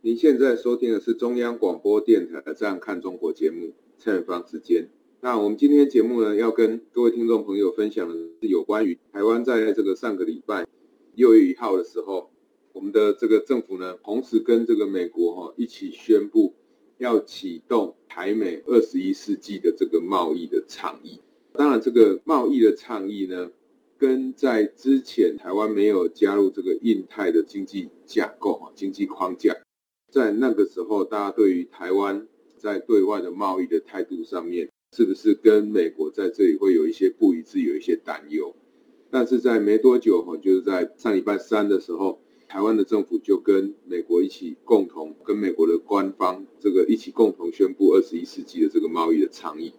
您现在收听的是中央广播电台的《这样看中国》节目，蔡明芳时间。那我们今天节目呢，要跟各位听众朋友分享的是有关于台湾在这个上个礼拜六月一号的时候，我们的这个政府呢，同时跟这个美国哈一起宣布要启动台美二十一世纪的这个贸易的倡议。当然，这个贸易的倡议呢，跟在之前台湾没有加入这个印太的经济架构哈经济框架。在那个时候，大家对于台湾在对外的贸易的态度上面，是不是跟美国在这里会有一些不一致，有一些担忧？但是在没多久哈，就是在上礼拜三的时候，台湾的政府就跟美国一起共同跟美国的官方这个一起共同宣布二十一世纪的这个贸易的倡议。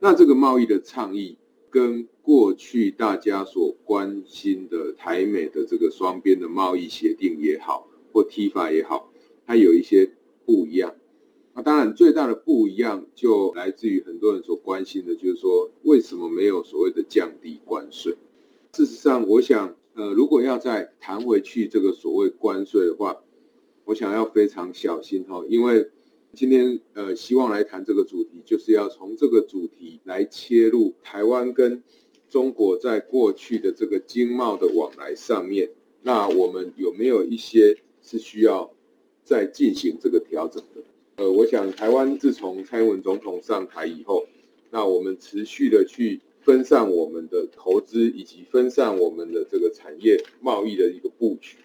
那这个贸易的倡议跟过去大家所关心的台美的这个双边的贸易协定也好，或 TIFA 也好。它有一些不一样，那当然最大的不一样就来自于很多人所关心的，就是说为什么没有所谓的降低关税？事实上，我想，呃，如果要再谈回去这个所谓关税的话，我想要非常小心哈，因为今天呃希望来谈这个主题，就是要从这个主题来切入台湾跟中国在过去的这个经贸的往来上面，那我们有没有一些是需要？在进行这个调整的，呃，我想台湾自从蔡英文总统上台以后，那我们持续的去分散我们的投资，以及分散我们的这个产业贸易的一个布局。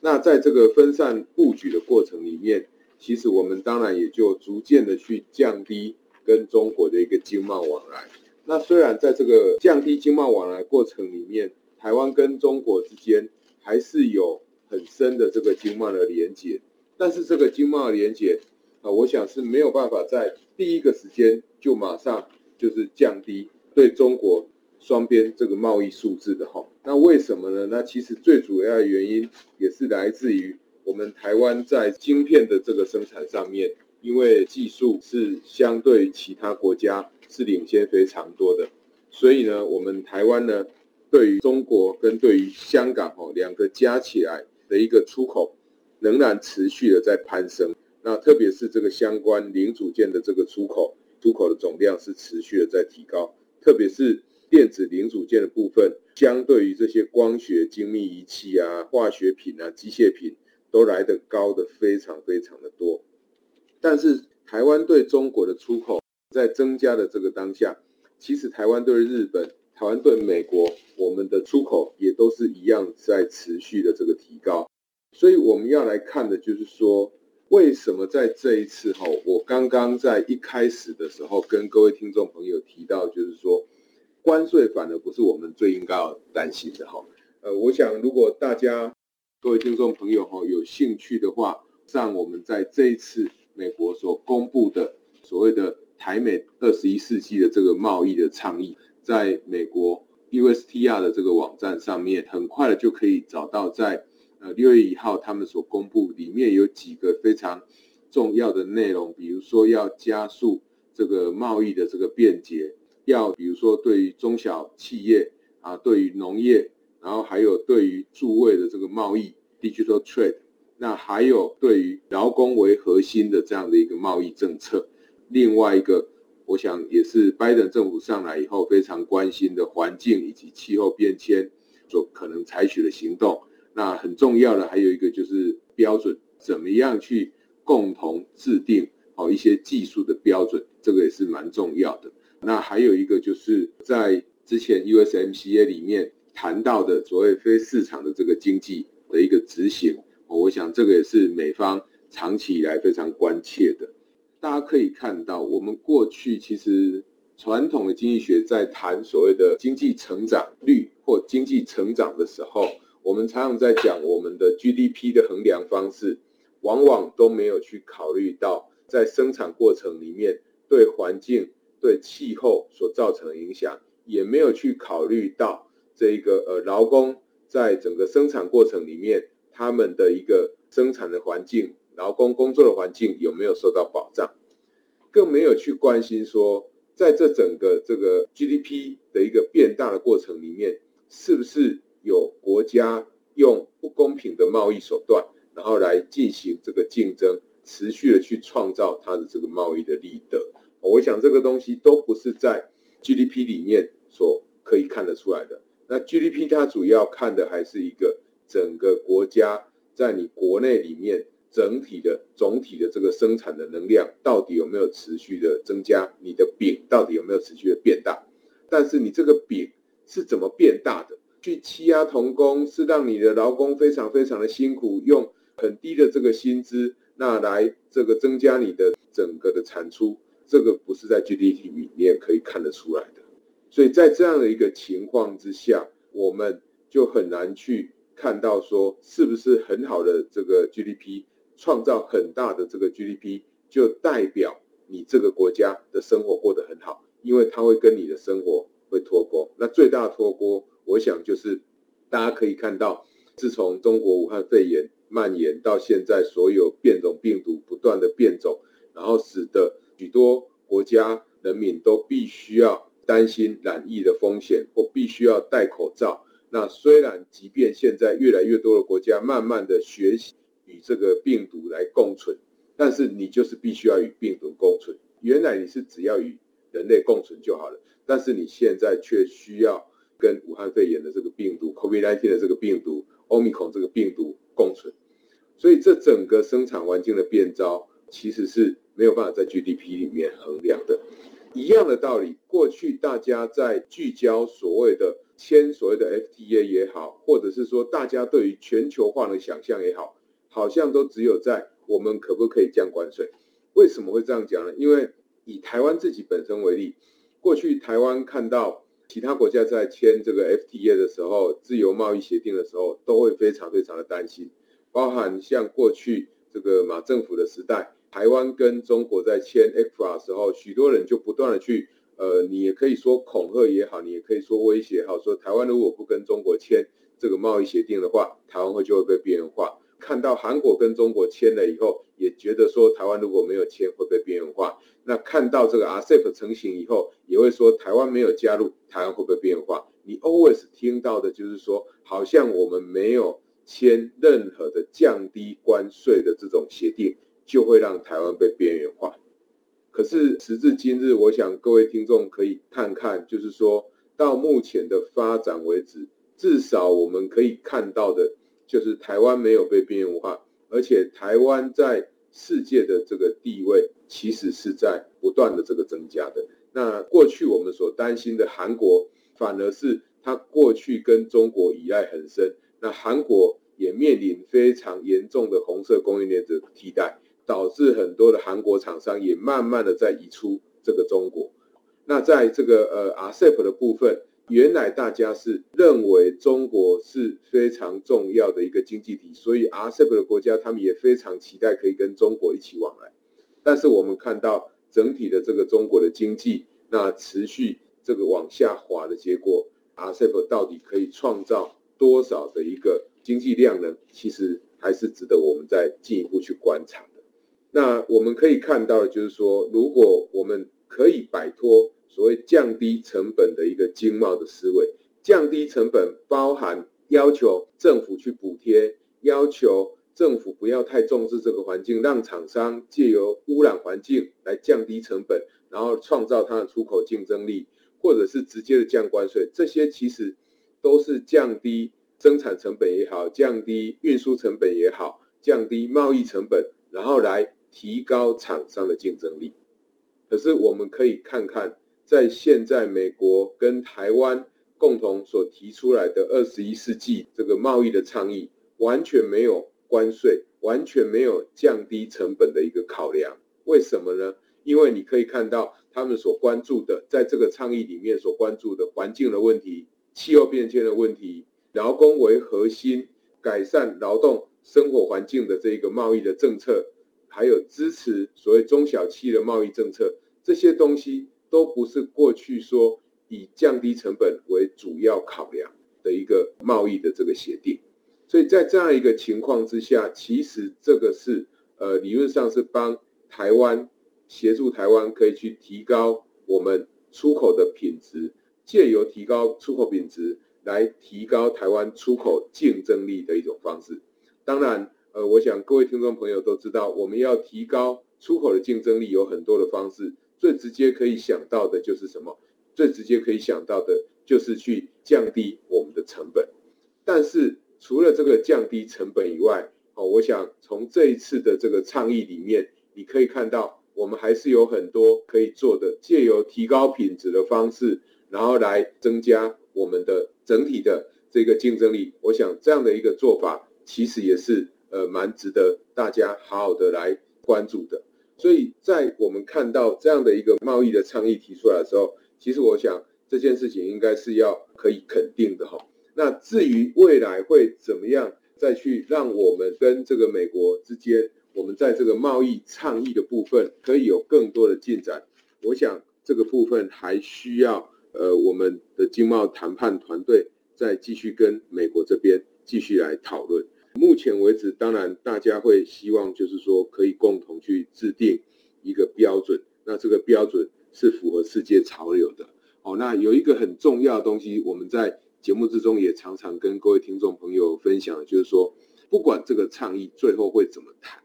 那在这个分散布局的过程里面，其实我们当然也就逐渐的去降低跟中国的一个经贸往来。那虽然在这个降低经贸往来过程里面，台湾跟中国之间还是有很深的这个经贸的连结。但是这个经贸连结啊，我想是没有办法在第一个时间就马上就是降低对中国双边这个贸易数字的哈。那为什么呢？那其实最主要的原因也是来自于我们台湾在晶片的这个生产上面，因为技术是相对其他国家是领先非常多的，所以呢，我们台湾呢对于中国跟对于香港哈两个加起来的一个出口。仍然持续的在攀升，那特别是这个相关零组件的这个出口，出口的总量是持续的在提高，特别是电子零组件的部分，相对于这些光学精密仪器啊、化学品啊、机械品，都来得高的非常非常的多。但是台湾对中国的出口在增加的这个当下，其实台湾对日本、台湾对美国，我们的出口也都是一样在持续的这个提高。所以我们要来看的就是说，为什么在这一次哈，我刚刚在一开始的时候跟各位听众朋友提到，就是说，关税反而不是我们最应该要担心的哈。呃，我想如果大家各位听众朋友哈有兴趣的话，像我们在这一次美国所公布的所谓的台美二十一世纪的这个贸易的倡议，在美国 USTR 的这个网站上面，很快的就可以找到在。呃，六月一号他们所公布里面有几个非常重要的内容，比如说要加速这个贸易的这个便捷，要比如说对于中小企业啊，对于农业，然后还有对于数位的这个贸易 （digital trade），那还有对于劳工为核心的这样的一个贸易政策。另外一个，我想也是拜登政府上来以后非常关心的环境以及气候变迁所可能采取的行动。那很重要的还有一个就是标准，怎么样去共同制定好一些技术的标准，这个也是蛮重要的。那还有一个就是在之前 USMCA 里面谈到的所谓非市场的这个经济的一个执行，我想这个也是美方长期以来非常关切的。大家可以看到，我们过去其实传统的经济学在谈所谓的经济成长率或经济成长的时候。我们常常在讲我们的 GDP 的衡量方式，往往都没有去考虑到在生产过程里面对环境、对气候所造成的影响，也没有去考虑到这一个呃劳工在整个生产过程里面他们的一个生产的环境、劳工工作的环境有没有受到保障，更没有去关心说，在这整个这个 GDP 的一个变大的过程里面，是不是有国家用不公平的贸易手段，然后来进行这个竞争，持续的去创造它的这个贸易的利得。我想这个东西都不是在 GDP 里面所可以看得出来的。那 GDP 它主要看的还是一个整个国家在你国内里面。整体的总体的这个生产的能量到底有没有持续的增加？你的饼到底有没有持续的变大？但是你这个饼是怎么变大？去欺压童工，是让你的劳工非常非常的辛苦，用很低的这个薪资，那来这个增加你的整个的产出，这个不是在 GDP 里面可以看得出来的。所以在这样的一个情况之下，我们就很难去看到说是不是很好的这个 GDP。创造很大的这个 GDP，就代表你这个国家的生活过得很好，因为它会跟你的生活会脱钩。那最大脱钩，我想就是大家可以看到，自从中国武汉肺炎蔓延到现在，所有变种病毒不断的变种，然后使得许多国家人民都必须要担心染疫的风险，或必须要戴口罩。那虽然即便现在越来越多的国家慢慢的学习。与这个病毒来共存，但是你就是必须要与病毒共存。原来你是只要与人类共存就好了，但是你现在却需要跟武汉肺炎的这个病毒 （COVID-19） 的这个病毒、Omicron 这个病毒共存。所以这整个生产环境的变招，其实是没有办法在 GDP 里面衡量的。一样的道理，过去大家在聚焦所谓的签所谓的 FTA 也好，或者是说大家对于全球化的想象也好。好像都只有在我们可不可以降关税？为什么会这样讲呢？因为以台湾自己本身为例，过去台湾看到其他国家在签这个 FTA 的时候，自由贸易协定的时候，都会非常非常的担心。包含像过去这个马政府的时代，台湾跟中国在签 ECFA 的时候，许多人就不断的去，呃，你也可以说恐吓也好，你也可以说威胁也好，说台湾如果不跟中国签这个贸易协定的话，台湾会就会被边缘化。看到韩国跟中国签了以后，也觉得说台湾如果没有签会被边缘化。那看到这个 RCEP 成型以后，也会说台湾没有加入，台湾会不会边缘化？你 always 听到的就是说，好像我们没有签任何的降低关税的这种协定，就会让台湾被边缘化。可是时至今日，我想各位听众可以看看，就是说到目前的发展为止，至少我们可以看到的。就是台湾没有被边缘化，而且台湾在世界的这个地位其实是在不断的这个增加的。那过去我们所担心的韩国，反而是它过去跟中国依赖很深，那韩国也面临非常严重的红色供应链的替代，导致很多的韩国厂商也慢慢的在移出这个中国。那在这个呃 RCEP 的部分。原来大家是认为中国是非常重要的一个经济体，所以 RCEP 的国家他们也非常期待可以跟中国一起往来。但是我们看到整体的这个中国的经济，那持续这个往下滑的结果，RCEP 到底可以创造多少的一个经济量呢？其实还是值得我们再进一步去观察的。那我们可以看到的就是说，如果我们可以摆脱。所谓降低成本的一个经贸的思维，降低成本包含要求政府去补贴，要求政府不要太重视这个环境，让厂商借由污染环境来降低成本，然后创造它的出口竞争力，或者是直接的降关税，这些其实都是降低生产成本也好，降低运输成本也好，降低贸易成本，然后来提高厂商的竞争力。可是我们可以看看。在现在，美国跟台湾共同所提出来的二十一世纪这个贸易的倡议，完全没有关税，完全没有降低成本的一个考量。为什么呢？因为你可以看到他们所关注的，在这个倡议里面所关注的环境的问题、气候变迁的问题、劳工为核心，改善劳动生活环境的这个贸易的政策，还有支持所谓中小企业的贸易政策，这些东西都不是过去说以降低成本为主要考量的一个贸易的这个协定。所以在这样一个情况之下，其实这个是呃理论上是帮台湾协助台湾可以去提高我们出口的品质，借由提高出口品质来提高台湾出口竞争力的一种方式。当然。呃，我想各位听众朋友都知道，我们要提高出口的竞争力有很多的方式，最直接可以想到的就是什么？最直接可以想到的就是去降低我们的成本。但是除了这个降低成本以外，哦，我想从这一次的这个倡议里面，你可以看到，我们还是有很多可以做的，借由提高品质的方式，然后来增加我们的整体的这个竞争力。我想这样的一个做法，其实也是。呃，蛮值得大家好好的来关注的。所以在我们看到这样的一个贸易的倡议提出来的时候，其实我想这件事情应该是要可以肯定的哈。那至于未来会怎么样再去让我们跟这个美国之间，我们在这个贸易倡议的部分可以有更多的进展，我想这个部分还需要呃我们的经贸谈判团队再继续跟美国这边继续来讨论。目前为止，当然大家会希望，就是说可以共同去制定一个标准。那这个标准是符合世界潮流的。哦，那有一个很重要的东西，我们在节目之中也常常跟各位听众朋友分享，就是说，不管这个倡议最后会怎么谈，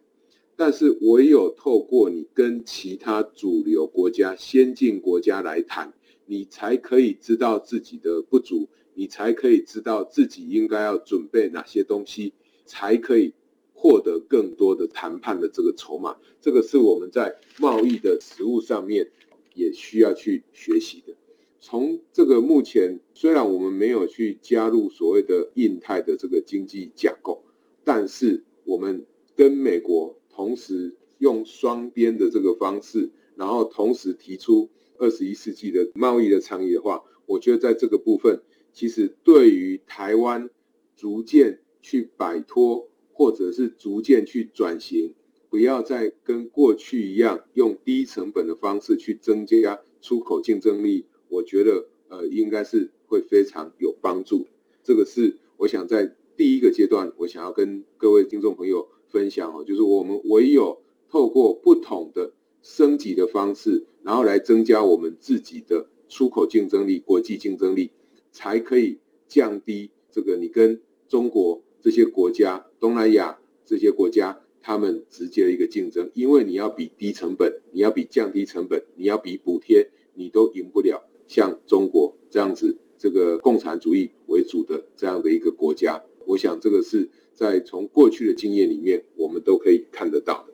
但是唯有透过你跟其他主流国家、先进国家来谈，你才可以知道自己的不足，你才可以知道自己应该要准备哪些东西。才可以获得更多的谈判的这个筹码，这个是我们在贸易的实务上面也需要去学习的。从这个目前，虽然我们没有去加入所谓的印太的这个经济架构，但是我们跟美国同时用双边的这个方式，然后同时提出二十一世纪的贸易的倡议的话，我觉得在这个部分，其实对于台湾逐渐。去摆脱，或者是逐渐去转型，不要再跟过去一样用低成本的方式去增加出口竞争力。我觉得，呃，应该是会非常有帮助。这个是我想在第一个阶段，我想要跟各位听众朋友分享哦，就是我们唯有透过不同的升级的方式，然后来增加我们自己的出口竞争力、国际竞争力，才可以降低这个你跟中国。这些国家，东南亚这些国家，他们直接的一个竞争，因为你要比低成本，你要比降低成本，你要比补贴，你都赢不了像中国这样子，这个共产主义为主的这样的一个国家。我想这个是在从过去的经验里面，我们都可以看得到的。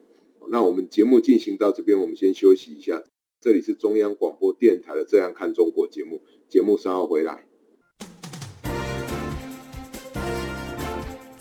那我们节目进行到这边，我们先休息一下。这里是中央广播电台的《这样看中国》节目，节目稍后回来。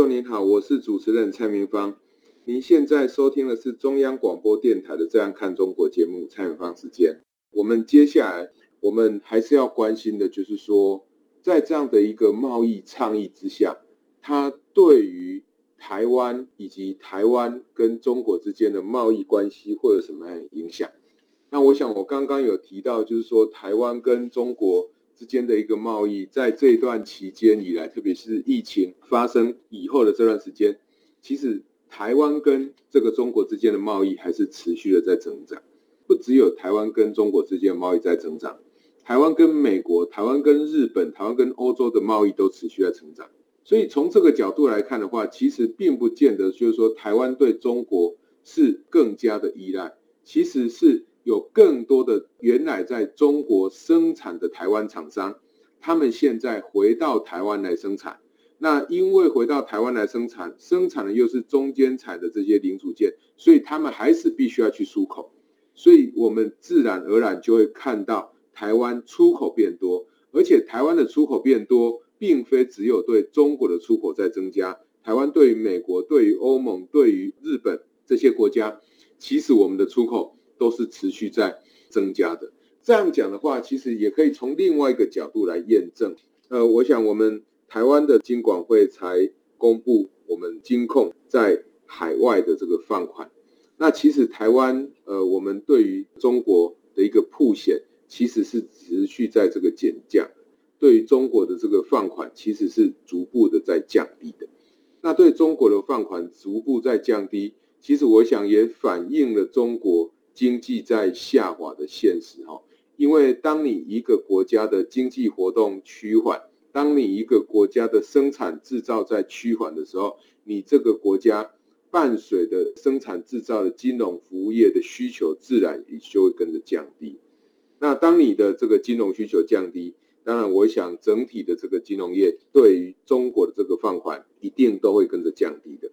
众您好，我是主持人蔡明芳。您现在收听的是中央广播电台的《这样看中国》节目，蔡明芳时间。我们接下来，我们还是要关心的，就是说，在这样的一个贸易倡议之下，它对于台湾以及台湾跟中国之间的贸易关系会有什么样的影响？那我想，我刚刚有提到，就是说，台湾跟中国之间的一个贸易，在这一段期间以来，特别是疫情发生以后的这段时间，其实。台湾跟这个中国之间的贸易还是持续的在增长。不只有台湾跟中国之间的贸易在增长，台湾跟美国、台湾跟日本、台湾跟欧洲的贸易都持续在成长。所以从这个角度来看的话，其实并不见得就是说台湾对中国是更加的依赖，其实是有更多的原来在中国生产的台湾厂商，他们现在回到台湾来生产。那因为回到台湾来生产，生产的又是中间产的这些零组件，所以他们还是必须要去出口。所以，我们自然而然就会看到台湾出口变多，而且台湾的出口变多，并非只有对中国的出口在增加。台湾对于美国、对于欧盟、对于日本这些国家，其实我们的出口都是持续在增加的。这样讲的话，其实也可以从另外一个角度来验证。呃，我想我们台湾的金管会才公布我们金控在海外的这个放款。那其实台湾，呃，我们对于中国的一个铺险，其实是持续在这个减价；对于中国的这个放款，其实是逐步的在降低的。那对中国的放款逐步在降低，其实我想也反映了中国经济在下滑的现实哈。因为当你一个国家的经济活动趋缓，当你一个国家的生产制造在趋缓的时候，你这个国家。伴随的生产制造的金融服务业的需求，自然也就会跟着降低。那当你的这个金融需求降低，当然我想整体的这个金融业对于中国的这个放款，一定都会跟着降低的。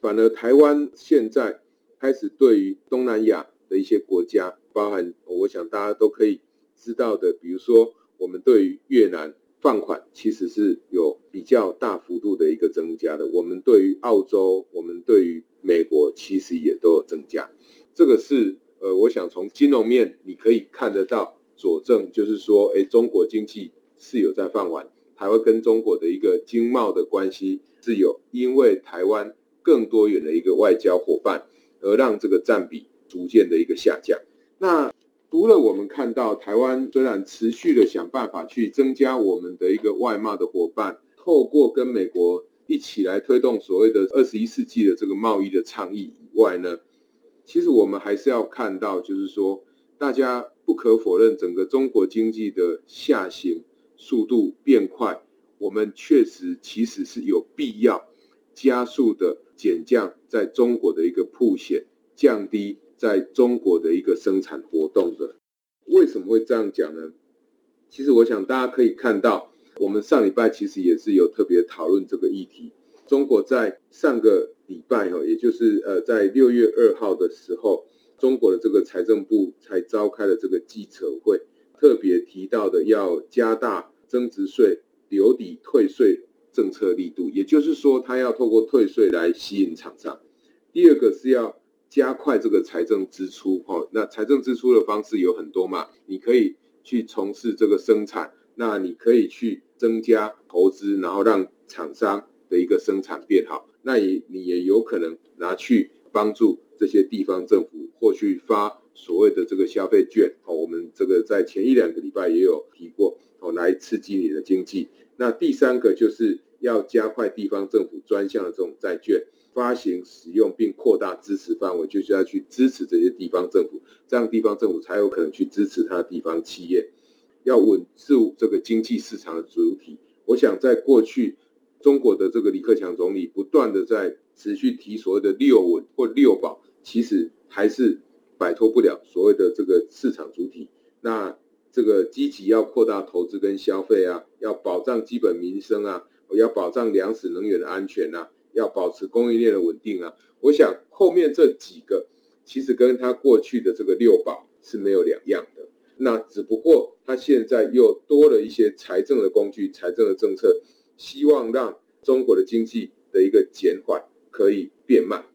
反而台湾现在开始对于东南亚的一些国家，包含我想大家都可以知道的，比如说我们对于越南。放款其实是有比较大幅度的一个增加的。我们对于澳洲，我们对于美国，其实也都有增加。这个是呃，我想从金融面你可以看得到佐证，就是说，哎，中国经济是有在放缓，台湾跟中国的一个经贸的关系是有，因为台湾更多元的一个外交伙伴，而让这个占比逐渐的一个下降。那除了我们看到台湾虽然持续的想办法去增加我们的一个外贸的伙伴，透过跟美国一起来推动所谓的二十一世纪的这个贸易的倡议以外呢，其实我们还是要看到，就是说大家不可否认，整个中国经济的下行速度变快，我们确实其实是有必要加速的减降在中国的一个曝险，降低。在中国的一个生产活动的，为什么会这样讲呢？其实我想大家可以看到，我们上礼拜其实也是有特别讨论这个议题。中国在上个礼拜哈，也就是呃在六月二号的时候，中国的这个财政部才召开了这个记者会，特别提到的要加大增值税留抵退税政策力度，也就是说，他要透过退税来吸引厂商。第二个是要。加快这个财政支出，哦，那财政支出的方式有很多嘛，你可以去从事这个生产，那你可以去增加投资，然后让厂商的一个生产变好，那也你也有可能拿去帮助这些地方政府，或去发所谓的这个消费券，哦，我们这个在前一两个礼拜也有提过，哦，来刺激你的经济。那第三个就是要加快地方政府专项的这种债券。发行、使用并扩大支持范围，就是要去支持这些地方政府，这样地方政府才有可能去支持它的地方企业，要稳住这个经济市场的主体。我想，在过去，中国的这个李克强总理不断的在持续提所谓的六稳或六保，其实还是摆脱不了所谓的这个市场主体。那这个积极要扩大投资跟消费啊，要保障基本民生啊，要保障粮食能源的安全啊。要保持供应链的稳定啊，我想后面这几个其实跟他过去的这个六保是没有两样的，那只不过他现在又多了一些财政的工具、财政的政策，希望让中国的经济的一个减缓可以变慢。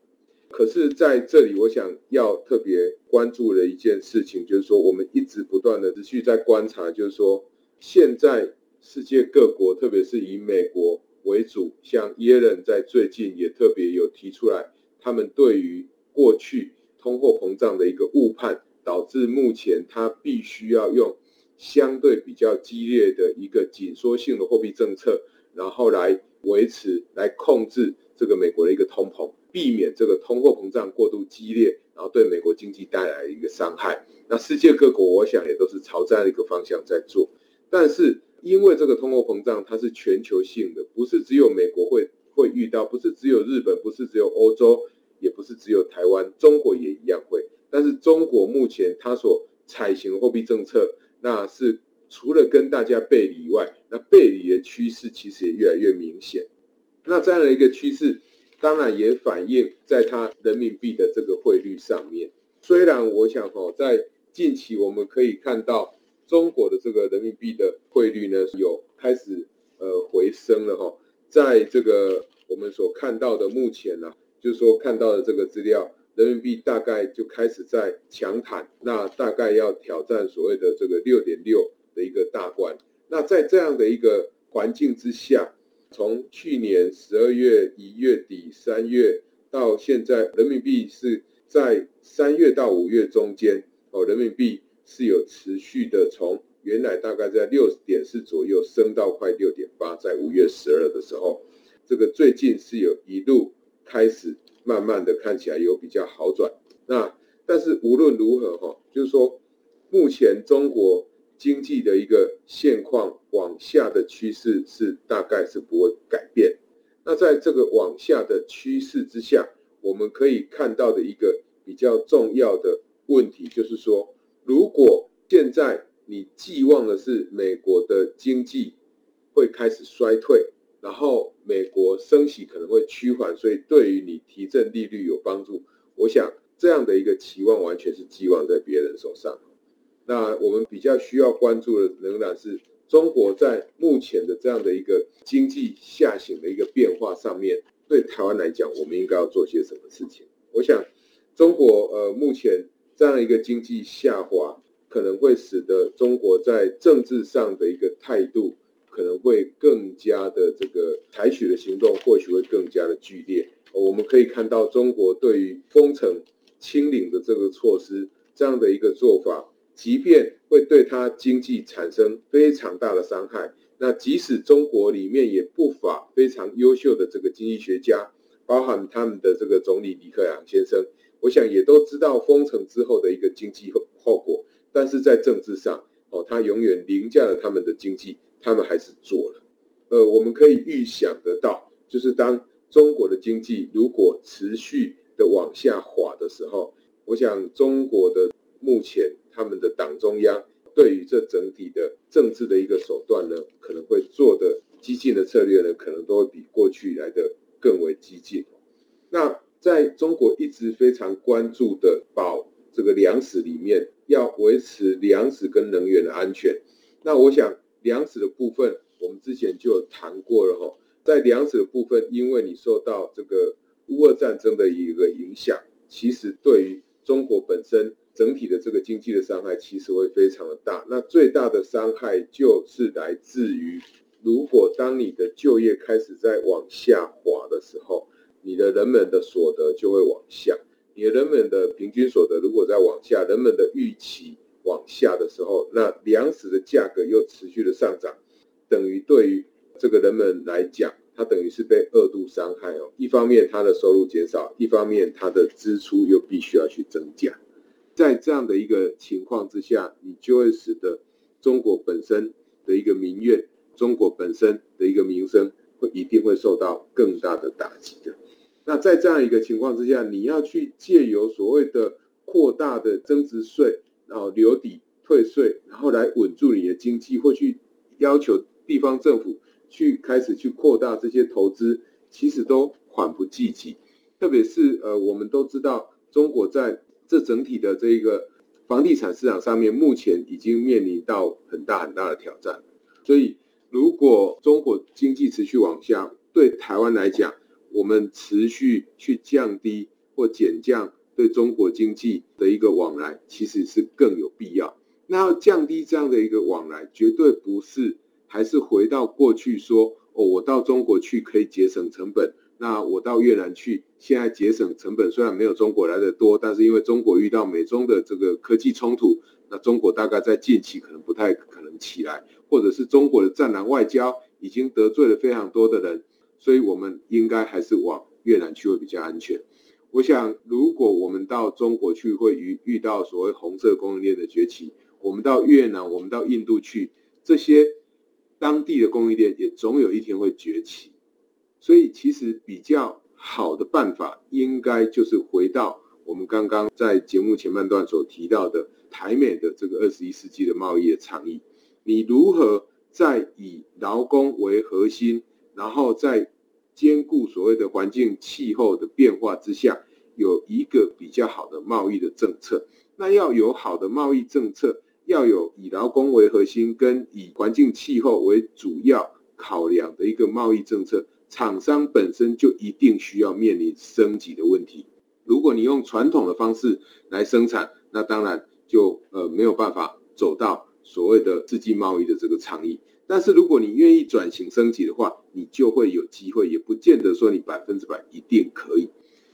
可是在这里，我想要特别关注的一件事情，就是说我们一直不断的持续在观察，就是说现在世界各国，特别是以美国。为主，像耶伦在最近也特别有提出来，他们对于过去通货膨胀的一个误判，导致目前他必须要用相对比较激烈的一个紧缩性的货币政策，然后来维持、来控制这个美国的一个通膨。避免这个通货膨胀过度激烈，然后对美国经济带来一个伤害。那世界各国我想也都是朝这样一个方向在做。但是因为这个通货膨胀它是全球性的，不是只有美国会会遇到，不是只有日本，不是只有欧洲，也不是只有台湾，中国也一样会。但是中国目前它所采行货币政策，那是除了跟大家背离以外，那背离的趋势其实也越来越明显。那这样的一个趋势，当然也反映在它人民币的这个汇率上面。虽然我想哈，在近期我们可以看到中国的这个人民币的汇率呢，有开始呃回升了哈。在这个我们所看到的目前呢，就是说看到的这个资料，人民币大概就开始在强弹，那大概要挑战所谓的这个六点六的一个大关。那在这样的一个环境之下，从去年十二月一月底三月到现在，人民币是在三月到五月中间哦，人民币是有持续的从原来大概在六点四左右升到快六点八，在五月十二的时候，这个最近是有一路开始慢慢的看起来有比较好转。那但是无论如何哈，就是说目前中国。经济的一个现况往下的趋势是大概是不会改变。那在这个往下的趋势之下，我们可以看到的一个比较重要的问题就是说，如果现在你寄望的是美国的经济会开始衰退，然后美国升息可能会趋缓，所以对于你提振利率有帮助，我想这样的一个期望完全是寄望在别人手上。那我们比较需要关注的仍然是中国在目前的这样的一个经济下行的一个变化上面，对台湾来讲，我们应该要做些什么事情？我想，中国呃目前这样一个经济下滑，可能会使得中国在政治上的一个态度可能会更加的这个采取的行动，或许会更加的剧烈。我们可以看到，中国对于封城、清零的这个措施，这样的一个做法。即便会对它经济产生非常大的伤害，那即使中国里面也不乏非常优秀的这个经济学家，包含他们的这个总理李克强先生，我想也都知道封城之后的一个经济后后果，但是在政治上，哦，他永远凌驾了他们的经济，他们还是做了。呃，我们可以预想得到，就是当中国的经济如果持续的往下滑的时候，我想中国的目前。他们的党中央对于这整体的政治的一个手段呢，可能会做的激进的策略呢，可能都会比过去来的更为激进。那在中国一直非常关注的保这个粮食里面，要维持粮食跟能源的安全。那我想粮食的部分，我们之前就有谈过了哈。在粮食的部分，因为你受到这个乌俄战争的一个影响，其实对于中国本身。整体的这个经济的伤害其实会非常的大，那最大的伤害就是来自于，如果当你的就业开始在往下滑的时候，你的人们的所得就会往下，你的人们的平均所得如果在往下，人们的预期往下的时候，那粮食的价格又持续的上涨，等于对于这个人们来讲，他等于是被二度伤害哦，一方面他的收入减少，一方面他的支出又必须要去增加。在这样的一个情况之下，你就会使得中国本身的一个民怨，中国本身的一个民生，会一定会受到更大的打击的。那在这样一个情况之下，你要去借由所谓的扩大的增值税，然后留抵退税，然后来稳住你的经济，或去要求地方政府去开始去扩大这些投资，其实都缓不济急。特别是呃，我们都知道中国在这整体的这一个房地产市场上面，目前已经面临到很大很大的挑战。所以，如果中国经济持续往下，对台湾来讲，我们持续去降低或减降对中国经济的一个往来，其实是更有必要。那要降低这样的一个往来，绝对不是还是回到过去说，哦，我到中国去可以节省成本。那我到越南去，现在节省成本虽然没有中国来的多，但是因为中国遇到美中的这个科技冲突，那中国大概在近期可能不太可能起来，或者是中国的战狼外交已经得罪了非常多的人，所以我们应该还是往越南去会比较安全。我想，如果我们到中国去，会遇遇到所谓红色供应链的崛起；我们到越南，我们到印度去，这些当地的供应链也总有一天会崛起。所以，其实比较好的办法，应该就是回到我们刚刚在节目前半段所提到的台美的这个二十一世纪的贸易的倡议。你如何在以劳工为核心，然后在兼顾所谓的环境气候的变化之下，有一个比较好的贸易的政策。那要有好的贸易政策，要有以劳工为核心跟以环境气候为主要考量的一个贸易政策。厂商本身就一定需要面临升级的问题。如果你用传统的方式来生产，那当然就呃没有办法走到所谓的世纪贸易的这个倡议。但是如果你愿意转型升级的话，你就会有机会，也不见得说你百分之百一定可以。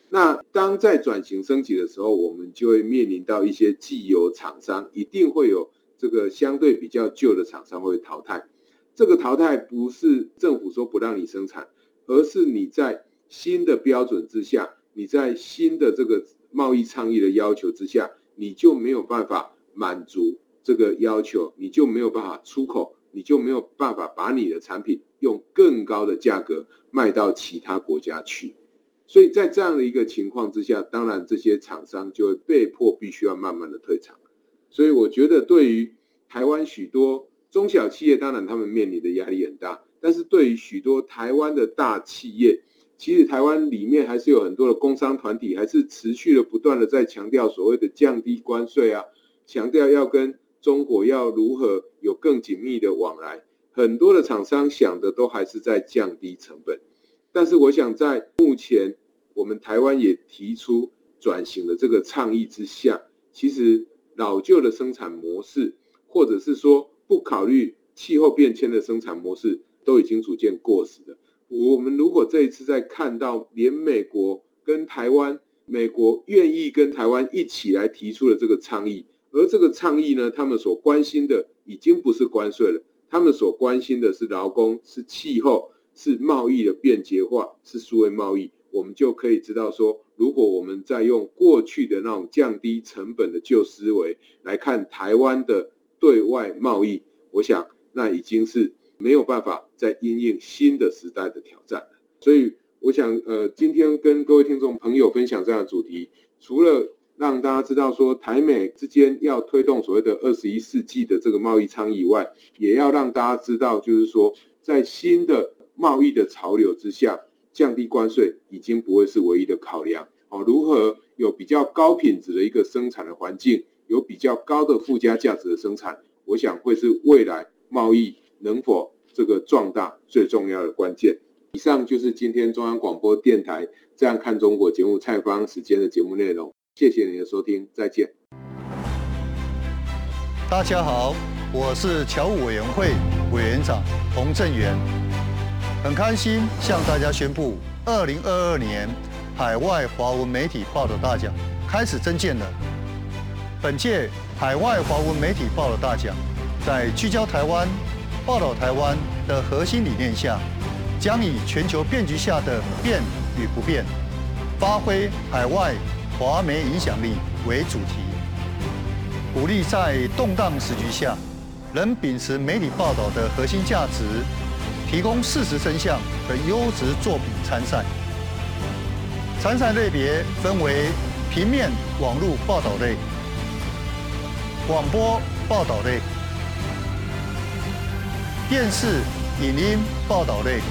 那当在转型升级的时候，我们就会面临到一些既有厂商，一定会有这个相对比较旧的厂商会淘汰。这个淘汰不是政府说不让你生产，而是你在新的标准之下，你在新的这个贸易倡议的要求之下，你就没有办法满足这个要求，你就没有办法出口。你就没有办法把你的产品用更高的价格卖到其他国家去，所以在这样的一个情况之下，当然这些厂商就会被迫必须要慢慢的退场。所以我觉得对于台湾许多中小企业，当然他们面临的压力很大，但是对于许多台湾的大企业，其实台湾里面还是有很多的工商团体，还是持续的不断的在强调所谓的降低关税啊，强调要跟。中国要如何有更紧密的往来？很多的厂商想的都还是在降低成本，但是我想在目前我们台湾也提出转型的这个倡议之下，其实老旧的生产模式，或者是说不考虑气候变迁的生产模式，都已经逐渐过时了。我们如果这一次再看到连美国跟台湾，美国愿意跟台湾一起来提出了这个倡议。而这个倡议呢，他们所关心的已经不是关税了，他们所关心的是劳工、是气候、是贸易的便捷化、是数位贸易。我们就可以知道说，如果我们再用过去的那种降低成本的旧思维来看台湾的对外贸易，我想那已经是没有办法再因应新的时代的挑战了。所以，我想呃，今天跟各位听众朋友分享这样的主题，除了让大家知道说，台美之间要推动所谓的二十一世纪的这个贸易倡议以外，也要让大家知道，就是说，在新的贸易的潮流之下，降低关税已经不会是唯一的考量。哦，如何有比较高品质的一个生产的环境，有比较高的附加价值的生产，我想会是未来贸易能否这个壮大最重要的关键。以上就是今天中央广播电台《这样看中国》节目蔡方时间的节目内容。谢谢你的收听，再见。大家好，我是侨务委员会委员长洪正元，很开心向大家宣布，二零二二年海外华文媒体报道大奖开始征件了。本届海外华文媒体报道大奖，在聚焦台湾、报道台湾的核心理念下，将以全球变局下的变与不变，发挥海外。华媒影响力为主题，鼓励在动荡时局下，能秉持媒体报道的核心价值，提供事实真相和优质作品参赛。参赛类别分为平面、网络报道类、广播报道类、电视、影音报道类，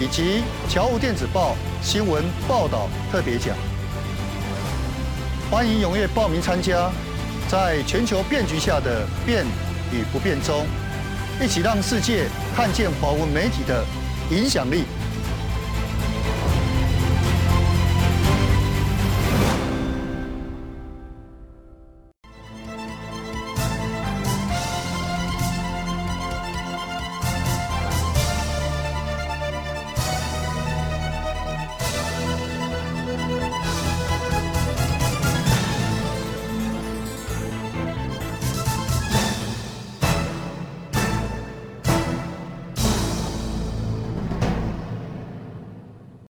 以及侨务电子报新闻报道特别奖。欢迎踊跃报名参加，在全球变局下的变与不变中，一起让世界看见华文媒体的影响力。